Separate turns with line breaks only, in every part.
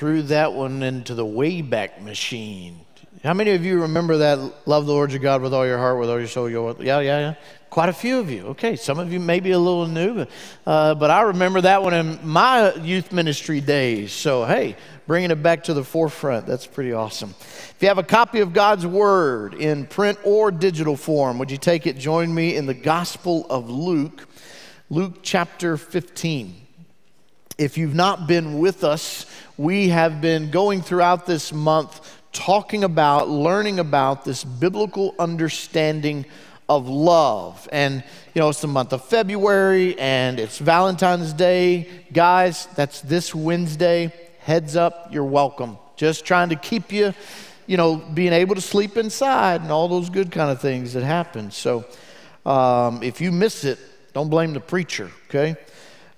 threw that one into the Wayback Machine. How many of you remember that? Love the Lord your God with all your heart, with all your soul, your yeah, yeah, yeah. Quite a few of you. Okay, some of you may be a little new, but, uh, but I remember that one in my youth ministry days. So hey, bringing it back to the forefront. That's pretty awesome. If you have a copy of God's Word in print or digital form, would you take it? Join me in the Gospel of Luke, Luke chapter 15. If you've not been with us, we have been going throughout this month talking about, learning about this biblical understanding of love. And, you know, it's the month of February and it's Valentine's Day. Guys, that's this Wednesday. Heads up, you're welcome. Just trying to keep you, you know, being able to sleep inside and all those good kind of things that happen. So um, if you miss it, don't blame the preacher, okay?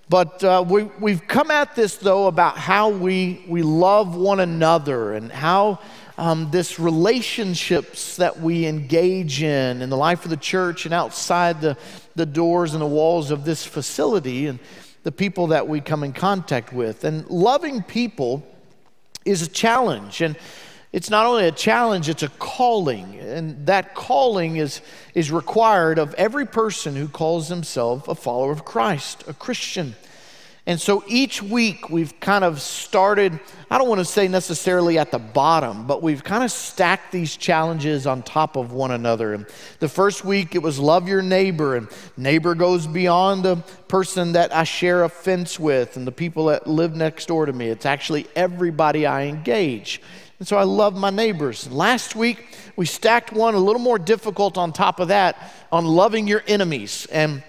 But uh, we, we've come at this, though, about how we, we love one another and how um, this relationships that we engage in in the life of the church and outside the, the doors and the walls of this facility and the people that we come in contact with. And loving people is a challenge. And it's not only a challenge, it's a calling. And that calling is, is required of every person who calls himself a follower of Christ, a Christian. And so each week we've kind of started, I don't want to say necessarily at the bottom, but we've kind of stacked these challenges on top of one another. And the first week it was love your neighbor, and neighbor goes beyond the person that I share a fence with and the people that live next door to me. It's actually everybody I engage. And so I love my neighbors. Last week we stacked one a little more difficult on top of that on loving your enemies. And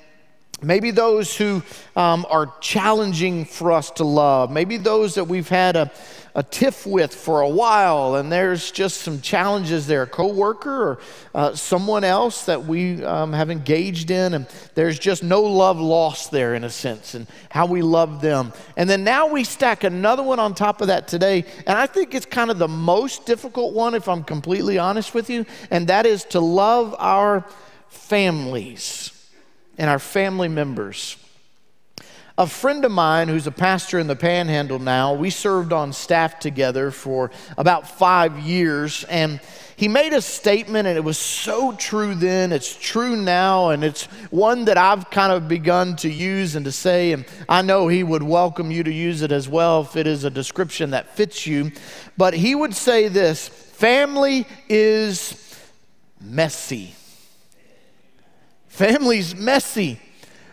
Maybe those who um, are challenging for us to love. Maybe those that we've had a, a tiff with for a while, and there's just some challenges there. A coworker or uh, someone else that we um, have engaged in, and there's just no love lost there in a sense, and how we love them. And then now we stack another one on top of that today, and I think it's kind of the most difficult one, if I'm completely honest with you, and that is to love our families and our family members. A friend of mine who's a pastor in the panhandle now, we served on staff together for about five years, and he made a statement, and it was so true then, it's true now, and it's one that I've kind of begun to use and to say, and I know he would welcome you to use it as well if it is a description that fits you. But he would say this family is messy. Family's messy.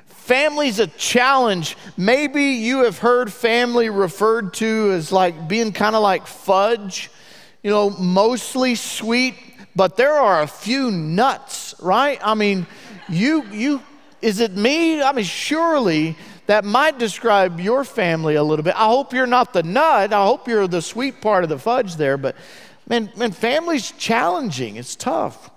Family's a challenge. Maybe you have heard family referred to as like being kind of like fudge, you know, mostly sweet, but there are a few nuts, right? I mean, you, you, is it me? I mean, surely that might describe your family a little bit. I hope you're not the nut. I hope you're the sweet part of the fudge there, but man, man, family's challenging. It's tough.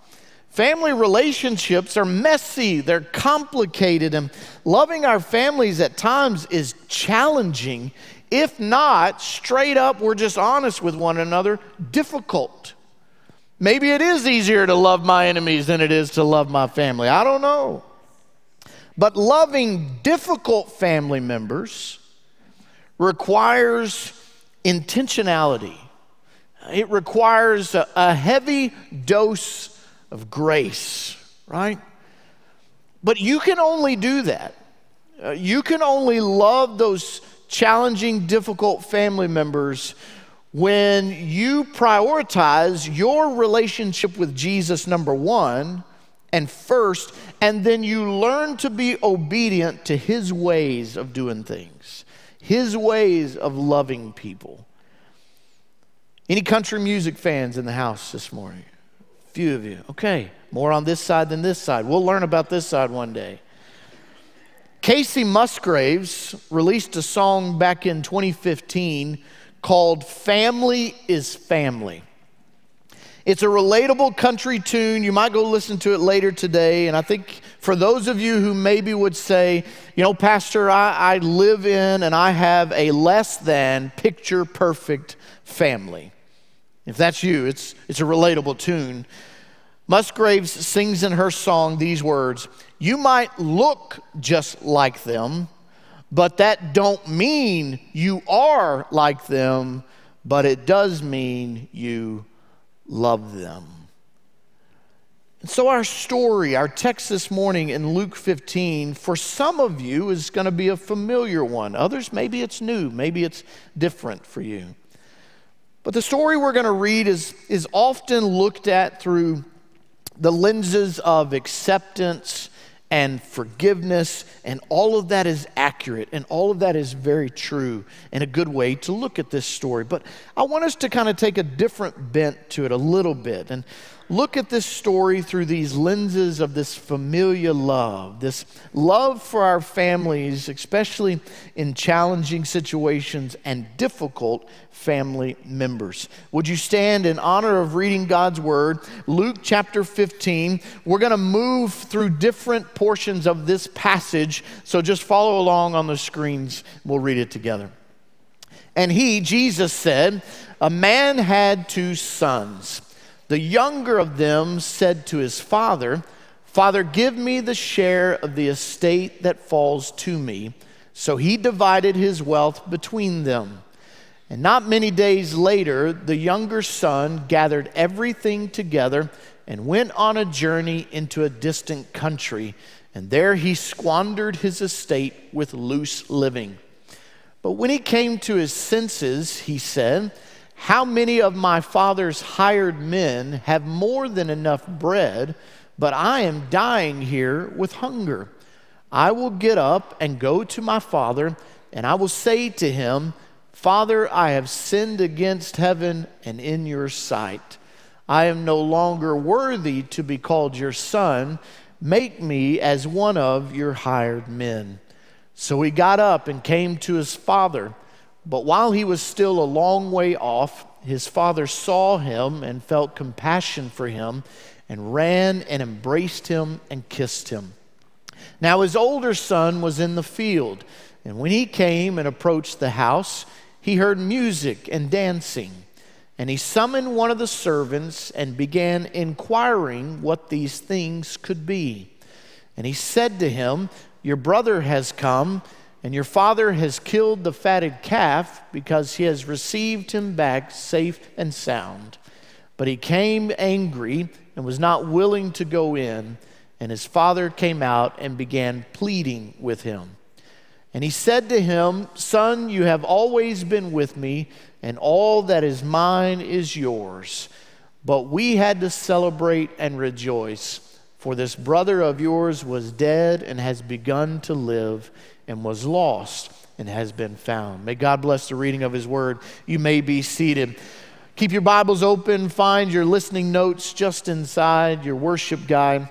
Family relationships are messy, they're complicated, and loving our families at times is challenging. If not, straight up, we're just honest with one another, difficult. Maybe it is easier to love my enemies than it is to love my family. I don't know. But loving difficult family members requires intentionality, it requires a, heavy dose of grace, right? But you can only do that. Uh, you can only love those challenging, difficult family members when you prioritize your relationship with Jesus, number one, and first, and then you learn to be obedient to his ways of doing things, his ways of loving people. Any country music fans in the house this morning? Few of you. Okay, more on this side than this side. We'll learn about this side one day. Kacey Musgraves released a song back in 2015 called Family is Family. It's a relatable country tune. You might go listen to it later today. And I think for those of you who maybe would say, you know, Pastor, I, I live in and I have a less than picture perfect family. If that's you, it's, it's a relatable tune. Musgraves sings in her song these words You might look just like them, but that don't mean you are like them, but it does mean you love them. And so, our story, our text this morning in Luke 15, for some of you is going to be a familiar one. Others, maybe it's new, maybe it's different for you. But the story we're going to read is, is often looked at through the lenses of acceptance and forgiveness, and all of that is accurate, and all of that is very true and a good way to look at this story. But I want us to kind of take a different bent to it a little bit. And look at this story through these lenses of this familiar love, this love for our families, especially in challenging situations and difficult family members. Would you stand in honor of reading God's word? Luke chapter 15. We're going to move through different portions of this passage, so just follow along on the screens. We'll read it together. And he, Jesus, said, A man had two sons. The younger of them said to his father, Father, give me the share of the estate that falls to me. So he divided his wealth between them. And not many days later, the younger son gathered everything together and went on a journey into a distant country. And there he squandered his estate with loose living. But when he came to his senses, he said, how many of my father's hired men have more than enough bread, but I am dying here with hunger? I will get up and go to my father, and I will say to him, Father, I have sinned against heaven and in your sight. I am no longer worthy to be called your son. Make me as one of your hired men. So he got up and came to his father. But while he was still a long way off, his father saw him and felt compassion for him and ran and embraced him and kissed him. Now his older son was in the field, and when he came and approached the house, he heard music and dancing. And he summoned one of the servants and began inquiring what these things could be. And he said to him, Your brother has come and your father has killed the fatted calf because he has received him back safe and sound. But he came angry and was not willing to go in. And his father came out and began pleading with him. And he said to him, Son, you have always been with me, and all that is mine is yours. But we had to celebrate and rejoice, for this brother of yours was dead and has begun to live and was lost and has been found. May God bless the reading of His word. You may be seated. Keep your Bibles open, find your listening notes just inside your worship guide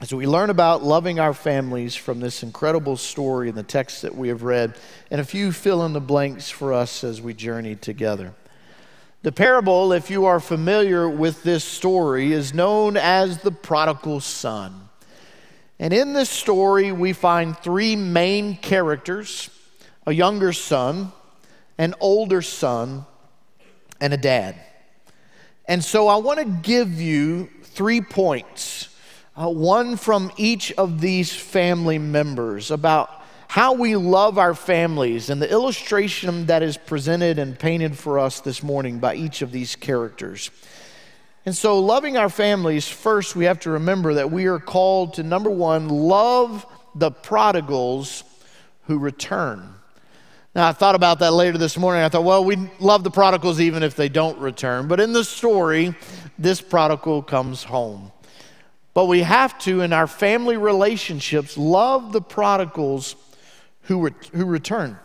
as we learn about loving our families from this incredible story in the text that we have read, and a few fill in the blanks for us as we journey together. The parable, if you are familiar with this story, is known as the prodigal son. And in this story, we find three main characters a younger son, an older son, and a dad. And so I want to give you three points, uh, one from each of these family members about how we love our families and the illustration that is presented and painted for us this morning by each of these characters. And so, loving our families, first, we have to remember that we are called to number one, love the prodigals who return. Now, I thought about that later this morning. I thought, well, we love the prodigals even if they don't return. But in the story, this prodigal comes home. But we have to, in our family relationships, love the prodigals who, who return.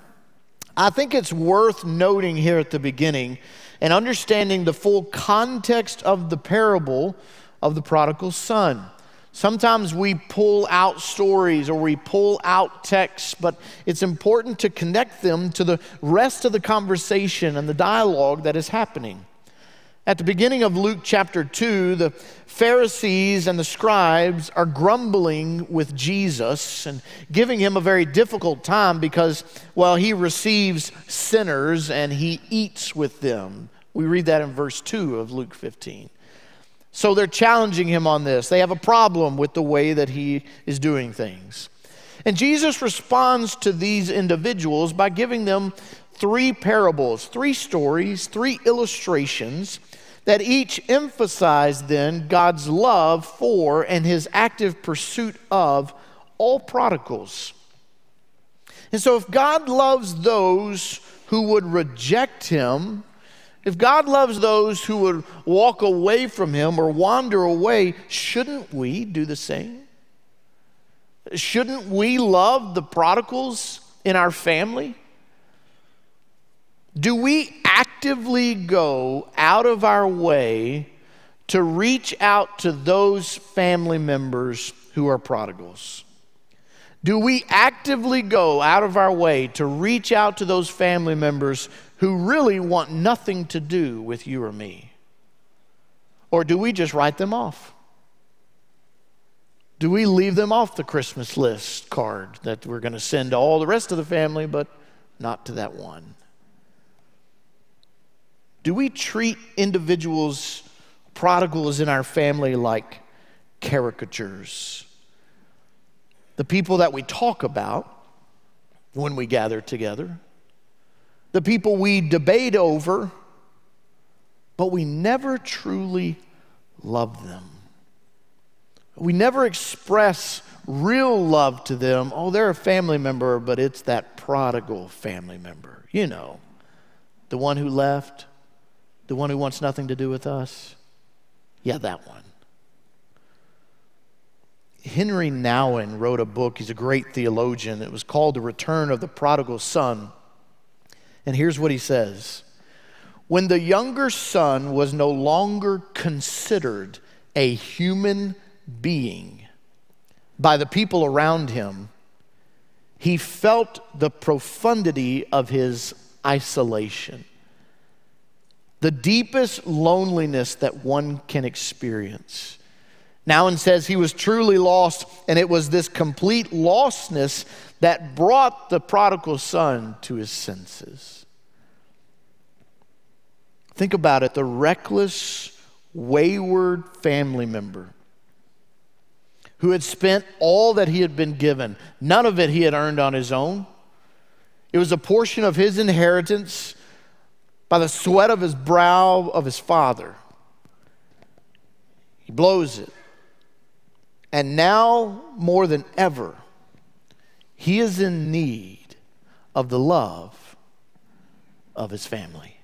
I think it's worth noting here at the beginning and understanding the full context of the parable of the prodigal son. Sometimes we pull out stories or we pull out texts, but it's important to connect them to the rest of the conversation and the dialogue that is happening. At the beginning of Luke chapter 2, the Pharisees and the scribes are grumbling with Jesus and giving him a very difficult time because, well, he receives sinners and he eats with them. We read that in verse 2 of Luke 15. So they're challenging him on this. They have a problem with the way that he is doing things. And Jesus responds to these individuals by giving them three parables, three stories, three illustrations that each emphasize then God's love for and his active pursuit of all prodigals. And so, if God loves those who would reject him, if God loves those who would walk away from him or wander away, shouldn't we do the same? Shouldn't we love the prodigals in our family? Do we actively go out of our way to reach out to those family members who are prodigals? Do we actively go out of our way to reach out to those family members who really want nothing to do with you or me? Or do we just write them off? Do we leave them off the Christmas list card that we're going to send to all the rest of the family, but not to that one? Do we treat individuals, prodigals in our family, like caricatures? The people that we talk about when we gather together, the people we debate over, but we never truly love them. We never express real love to them. Oh, they're a family member, but it's that prodigal family member. You know, the one who left, the one who wants nothing to do with us. Yeah, that one. Henri Nouwen wrote a book. He's a great theologian. It was called The Return of the Prodigal Son. And here's what he says When the younger son was no longer considered a human being by the people around him, he felt the profundity of his isolation, the deepest loneliness that one can experience. Nouwen says he was truly lost, and it was this complete lostness that brought the prodigal son to his senses. Think about it the reckless, wayward family member who had spent all that he had been given. None of it he had earned on his own. It was a portion of his inheritance by the sweat of his brow of his father. He blows it. And now, more than ever, he is in need of the love of his family.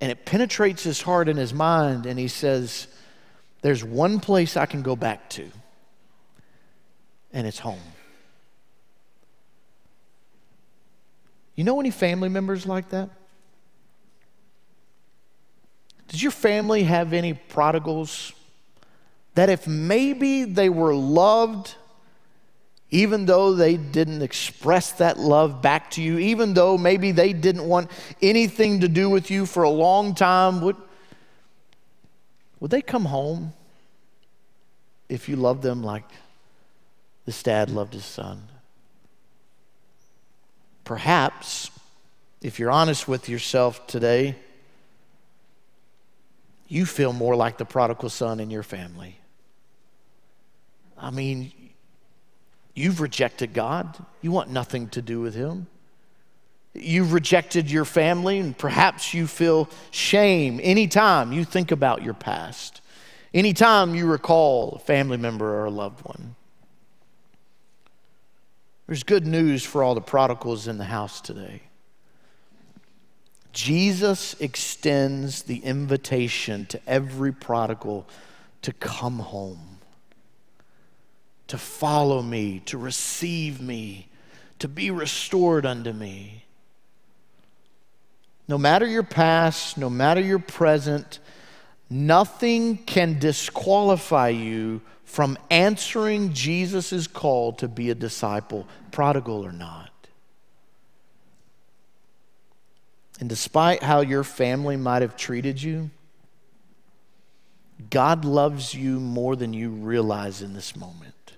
And it penetrates his heart and his mind, and he says, there's one place I can go back to, and it's home. You know any family members like that? Did your family have any prodigals that if maybe they were loved, even though they didn't express that love back to you, even though maybe they didn't want anything to do with you for a long time, would, would they come home if you loved them like this dad loved his son? Perhaps, if you're honest with yourself today, you feel more like the prodigal son in your family. I mean, you've rejected God, you want nothing to do with Him. You've rejected your family, and perhaps you feel shame anytime you think about your past, anytime you recall a family member or a loved one. There's good news for all the prodigals in the house today. Jesus extends the invitation to every prodigal to come home, to follow me, to receive me, to be restored unto me. No matter your past, no matter your present, nothing can disqualify you from answering Jesus' call to be a disciple, prodigal or not. And despite how your family might have treated you, God loves you more than you realize in this moment.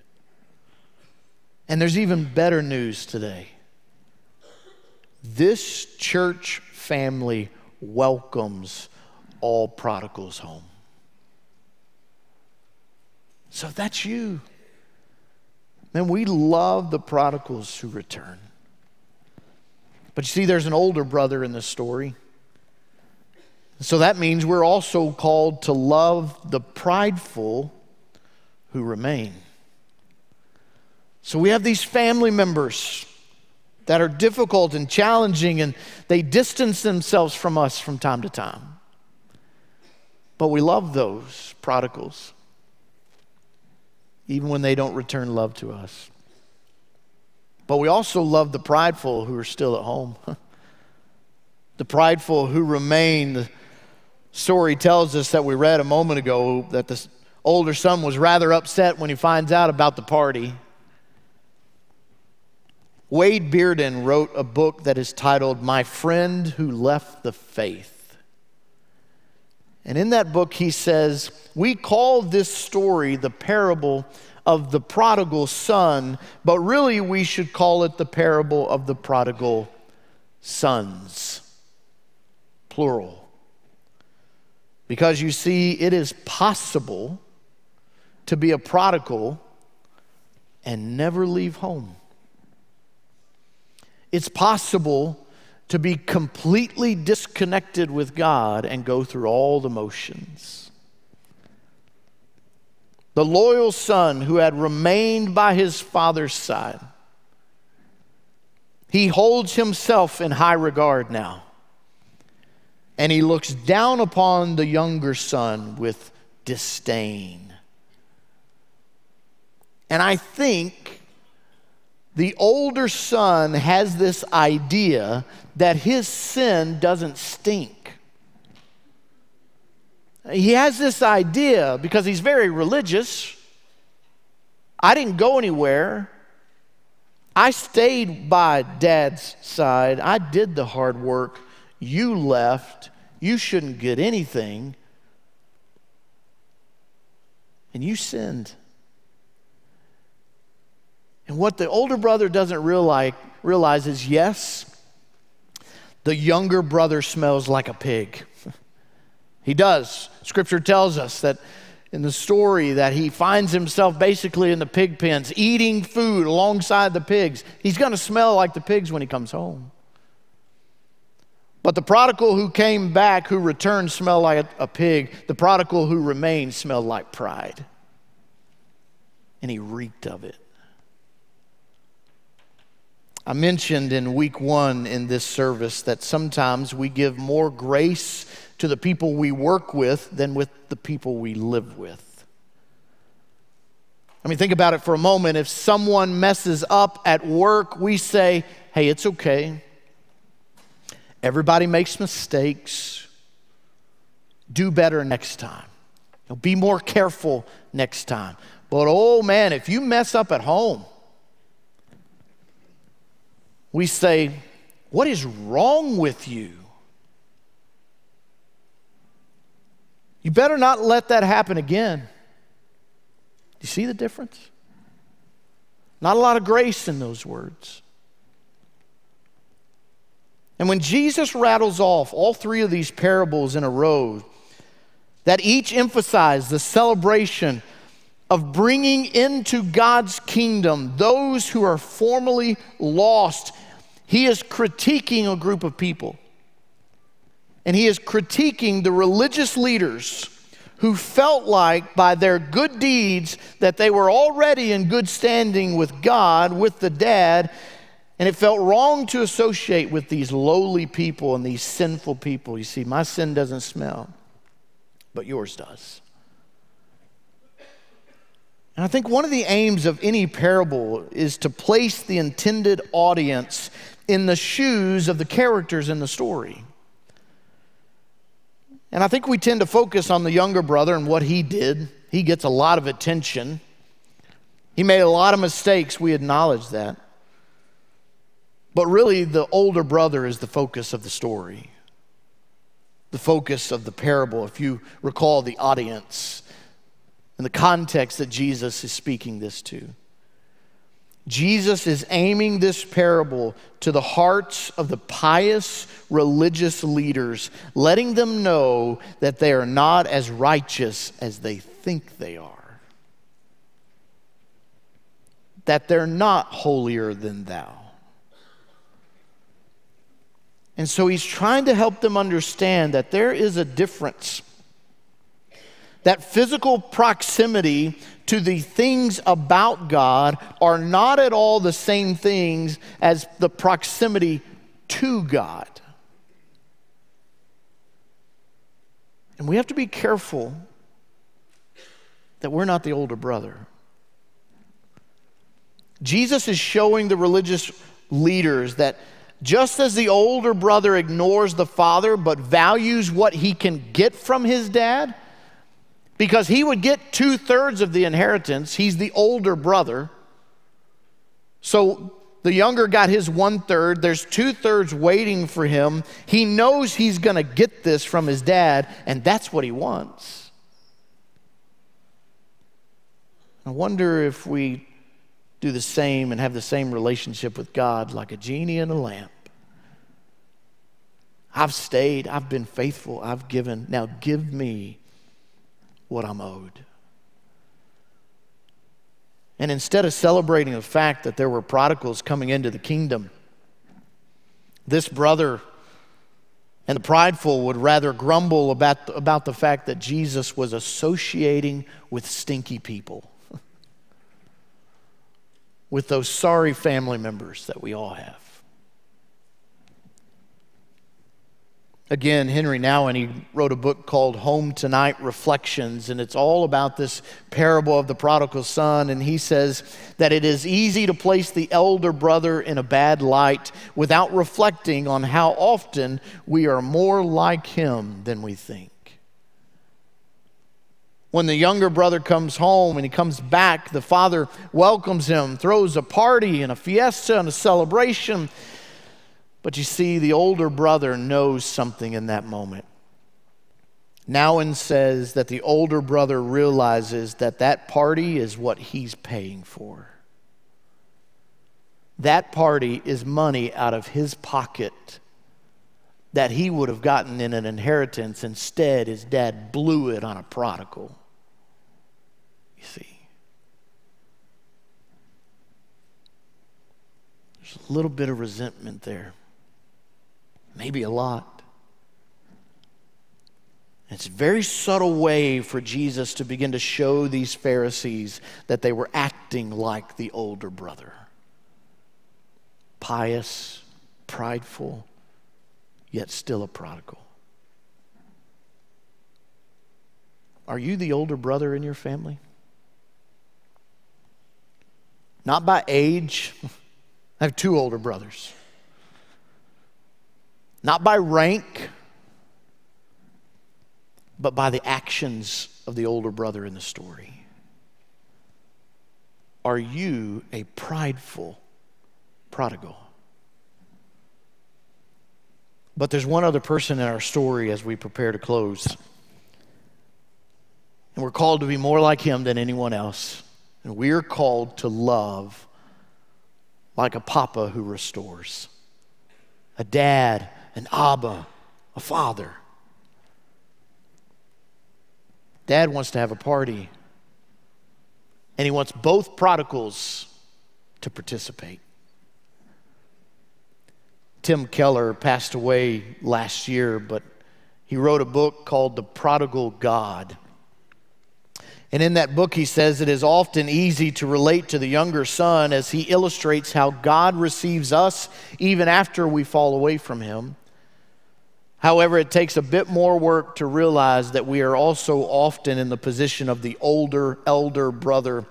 And there's even better news today. This church family welcomes all prodigals home. So that's you, Man, we love the prodigals who return. But you see, there's an older brother in this story. So that means we're also called to love the prideful who remain. So we have these family members that are difficult and challenging, and they distance themselves from us from time to time. But we love those prodigals, even when they don't return love to us. But we also love the prideful who are still at home. the prideful who remain. The story tells us that we read a moment ago that the older son was rather upset when he finds out about the party. Wade Bearden wrote a book that is titled My Friend Who Left the Faith. And in that book, he says, We call this story the parable of the prodigal son, but really we should call it the parable of the prodigal sons, plural. Because you see, it is possible to be a prodigal and never leave home. It's possible to be completely disconnected with God and go through all the motions. The loyal son who had remained by his father's side, he holds himself in high regard now. And he looks down upon the younger son with disdain. And I think the older son has this idea that his sin doesn't stink. He has this idea because he's very religious. I didn't go anywhere. I stayed by dad's side. I did the hard work. You left. You shouldn't get anything. And you sinned. And what the older brother doesn't realize, realize is yes, the younger brother smells like a pig. he does. Scripture tells us that in the story that he finds himself basically in the pig pens, eating food alongside the pigs. He's going to smell like the pigs when he comes home. But the prodigal who came back, who returned, smelled like a, a pig. The prodigal who remained smelled like pride. And he reeked of it. I mentioned in week one in this service that sometimes we give more grace to the people we work with than with the people we live with. I mean, think about it for a moment. If someone messes up at work, we say, hey, it's okay. Everybody makes mistakes. Do better next time. You know, be more careful next time. But oh man, if you mess up at home, we say, What is wrong with you? You better not let that happen again. Do you see the difference? Not a lot of grace in those words. And when Jesus rattles off all three of these parables in a row, that each emphasize the celebration of bringing into God's kingdom those who are formerly lost he is critiquing a group of people. And he is critiquing the religious leaders who felt like by their good deeds that they were already in good standing with God, with the dad, and it felt wrong to associate with these lowly people and these sinful people. You see, my sin doesn't smell, but yours does. And I think one of the aims of any parable is to place the intended audience in the shoes of the characters in the story. And I think we tend to focus on the younger brother and what he did. He gets a lot of attention. He made a lot of mistakes, we acknowledge that. But really, the older brother is the focus of the story, the focus of the parable, if you recall the audience and the context that Jesus is speaking this to. Jesus is aiming this parable to the hearts of the pious religious leaders, letting them know that they are not as righteous as they think they are. that they're not holier than thou. And so he's trying to help them understand that there is a difference. That physical proximity to the things about God are not at all the same things as the proximity to God. And we have to be careful that we're not the older brother. Jesus is showing the religious leaders that just as the older brother ignores the father but values what he can get from his dad, because he would get two thirds of the inheritance, he's the older brother. So the younger got his one third. There's two thirds waiting for him. He knows he's going to get this from his dad, and that's what he wants. I wonder if we do the same and have the same relationship with God like a genie in a lamp. I've stayed, I've been faithful, I've given. Now give me what I'm owed. And instead of celebrating the fact that there were prodigals coming into the kingdom, this brother and the prideful would rather grumble about, about the fact that Jesus was associating with stinky people with those sorry family members that we all have. Again, Henri Nouwen, he wrote a book called Home Tonight Reflections, and it's all about this parable of the prodigal son. And he says that it is easy to place the elder brother in a bad light without reflecting on how often we are more like him than we think when the younger brother comes home and he comes back, the father welcomes him, throws a party and a fiesta and a celebration. But you see, the older brother knows something in that moment. Nouwen says that the older brother realizes that that party is what he's paying for. That party is money out of his pocket that he would have gotten in an inheritance. Instead, his dad blew it on a prodigal you see. There's a little bit of resentment there, maybe a lot. It's a very subtle way for Jesus to begin to show these Pharisees that they were acting like the older brother pious, prideful, yet still a prodigal. Are you the older brother in your family? not by age. I have two older brothers. Not by rank, but by the actions of the older brother in the story. Are you a prideful prodigal? But there's one other person in our story as we prepare to close. And we're called to be more like him than anyone else. And we are called to love like a papa who restores, a dad, an Abba, a father. Dad wants to have a party, and he wants both prodigals to participate. Tim Keller passed away last year, but he wrote a book called The Prodigal God. And in that book, he says it is often easy to relate to the younger son as he illustrates how God receives us even after we fall away from him. However, it takes a bit more work to realize that we are also often in the position of the older, elder brother.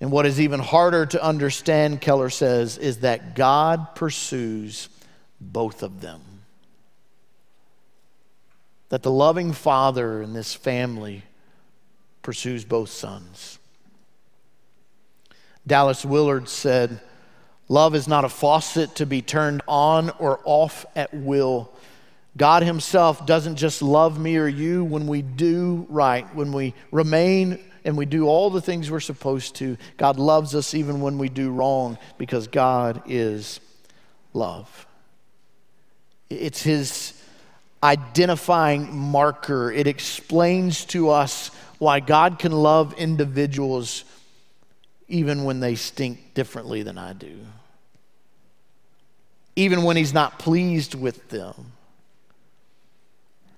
And what is even harder to understand, Keller says, is that God pursues both of them. That the loving father in this family pursues both sons. Dallas Willard said, Love is not a faucet to be turned on or off at will. God Himself doesn't just love me or you when we do right, when we remain and we do all the things we're supposed to. God loves us even when we do wrong because God is love. It's His identifying marker, it explains to us why God can love individuals even when they stink differently than I do, even when He's not pleased with them.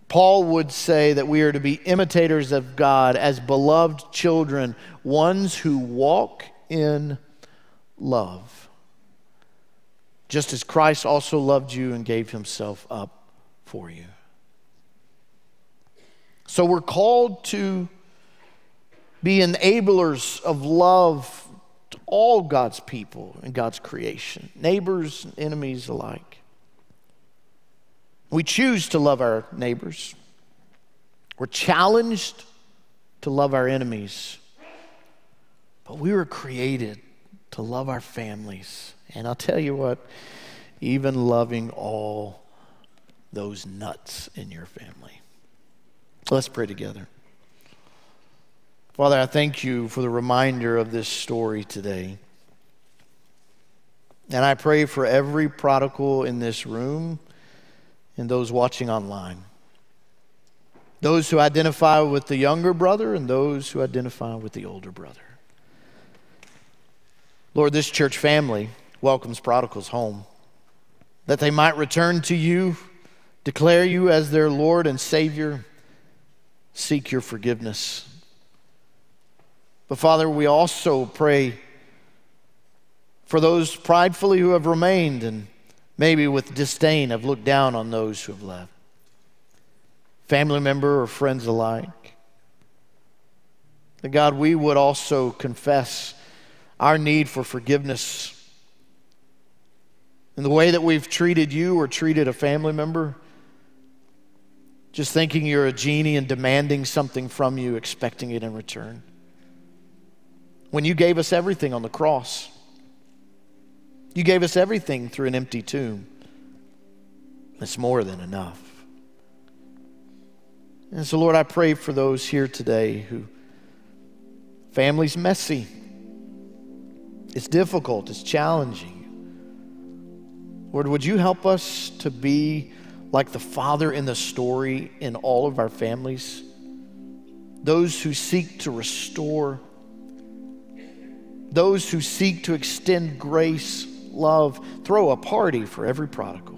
Paul would say that we are to be imitators of God as beloved children, ones who walk in love. Just as Christ also loved you and gave himself up for you. So we're called to be enablers of love to all God's people and God's creation, neighbors and enemies alike. We choose to love our neighbors. We're challenged to love our enemies. But we were created to love our families. And I'll tell you what, even loving all those nuts in your family. Let's pray together. Father, I thank you for the reminder of this story today. And I pray for every prodigal in this room and those watching online. Those who identify with the younger brother and those who identify with the older brother. Lord, this church family welcomes prodigals home that they might return to you, declare you as their Lord and Savior, seek your forgiveness. But Father, we also pray for those pridefully who have remained and maybe with disdain have looked down on those who have left, family member or friends alike. That God, we would also confess our need for forgiveness in the way that we've treated you or treated a family member. Just thinking you're a genie and demanding something from you, expecting it in return. When you gave us everything on the cross, you gave us everything through an empty tomb. It's more than enough. And so, Lord, I pray for those here today who family's messy. It's difficult, it's challenging. Lord, would you help us to be like the father in the story in all of our families? Those who seek to restore, those who seek to extend grace, love, throw a party for every prodigal.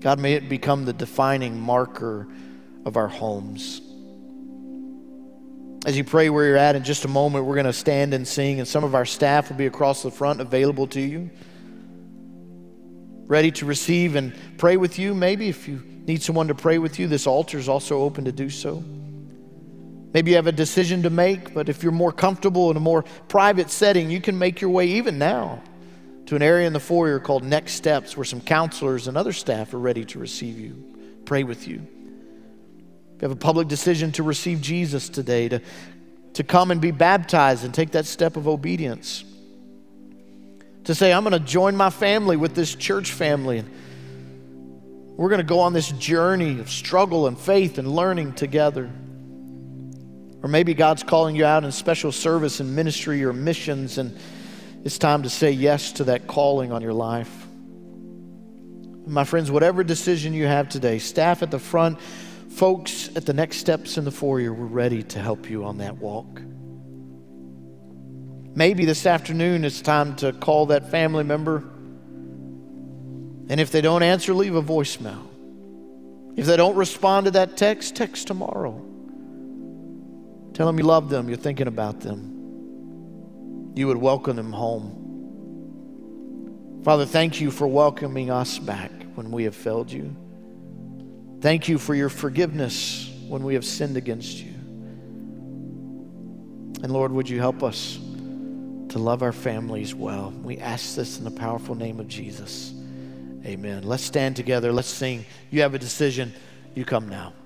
God, may it become the defining marker of our homes. As you pray where you're at, in just a moment, we're going to stand and sing, and some of our staff will be across the front available to you, ready to receive and pray with you. Maybe if you need someone to pray with you, this altar is also open to do so. Maybe you have a decision to make, but if you're more comfortable in a more private setting, you can make your way even now to an area in the foyer called Next Steps, where some counselors and other staff are ready to receive you, pray with you. If you have a public decision to receive Jesus today, to, to come and be baptized and take that step of obedience, to say, I'm going to join my family with this church family. And we're going to go on this journey of struggle and faith and learning together. Or maybe God's calling you out in special service and ministry or missions, and it's time to say yes to that calling on your life. My friends, whatever decision you have today, staff at the front, Folks at the next steps in the foyer, we're ready to help you on that walk. Maybe this afternoon it's time to call that family member. And if they don't answer, leave a voicemail. If they don't respond to that text, text tomorrow. Tell them you love them, you're thinking about them. You would welcome them home. Father, thank you for welcoming us back when we have failed you. Thank you for your forgiveness when we have sinned against you. And Lord, would you help us to love our families well? We ask this in the powerful name of Jesus. Amen. Let's stand together. Let's sing. You have a decision. You come now.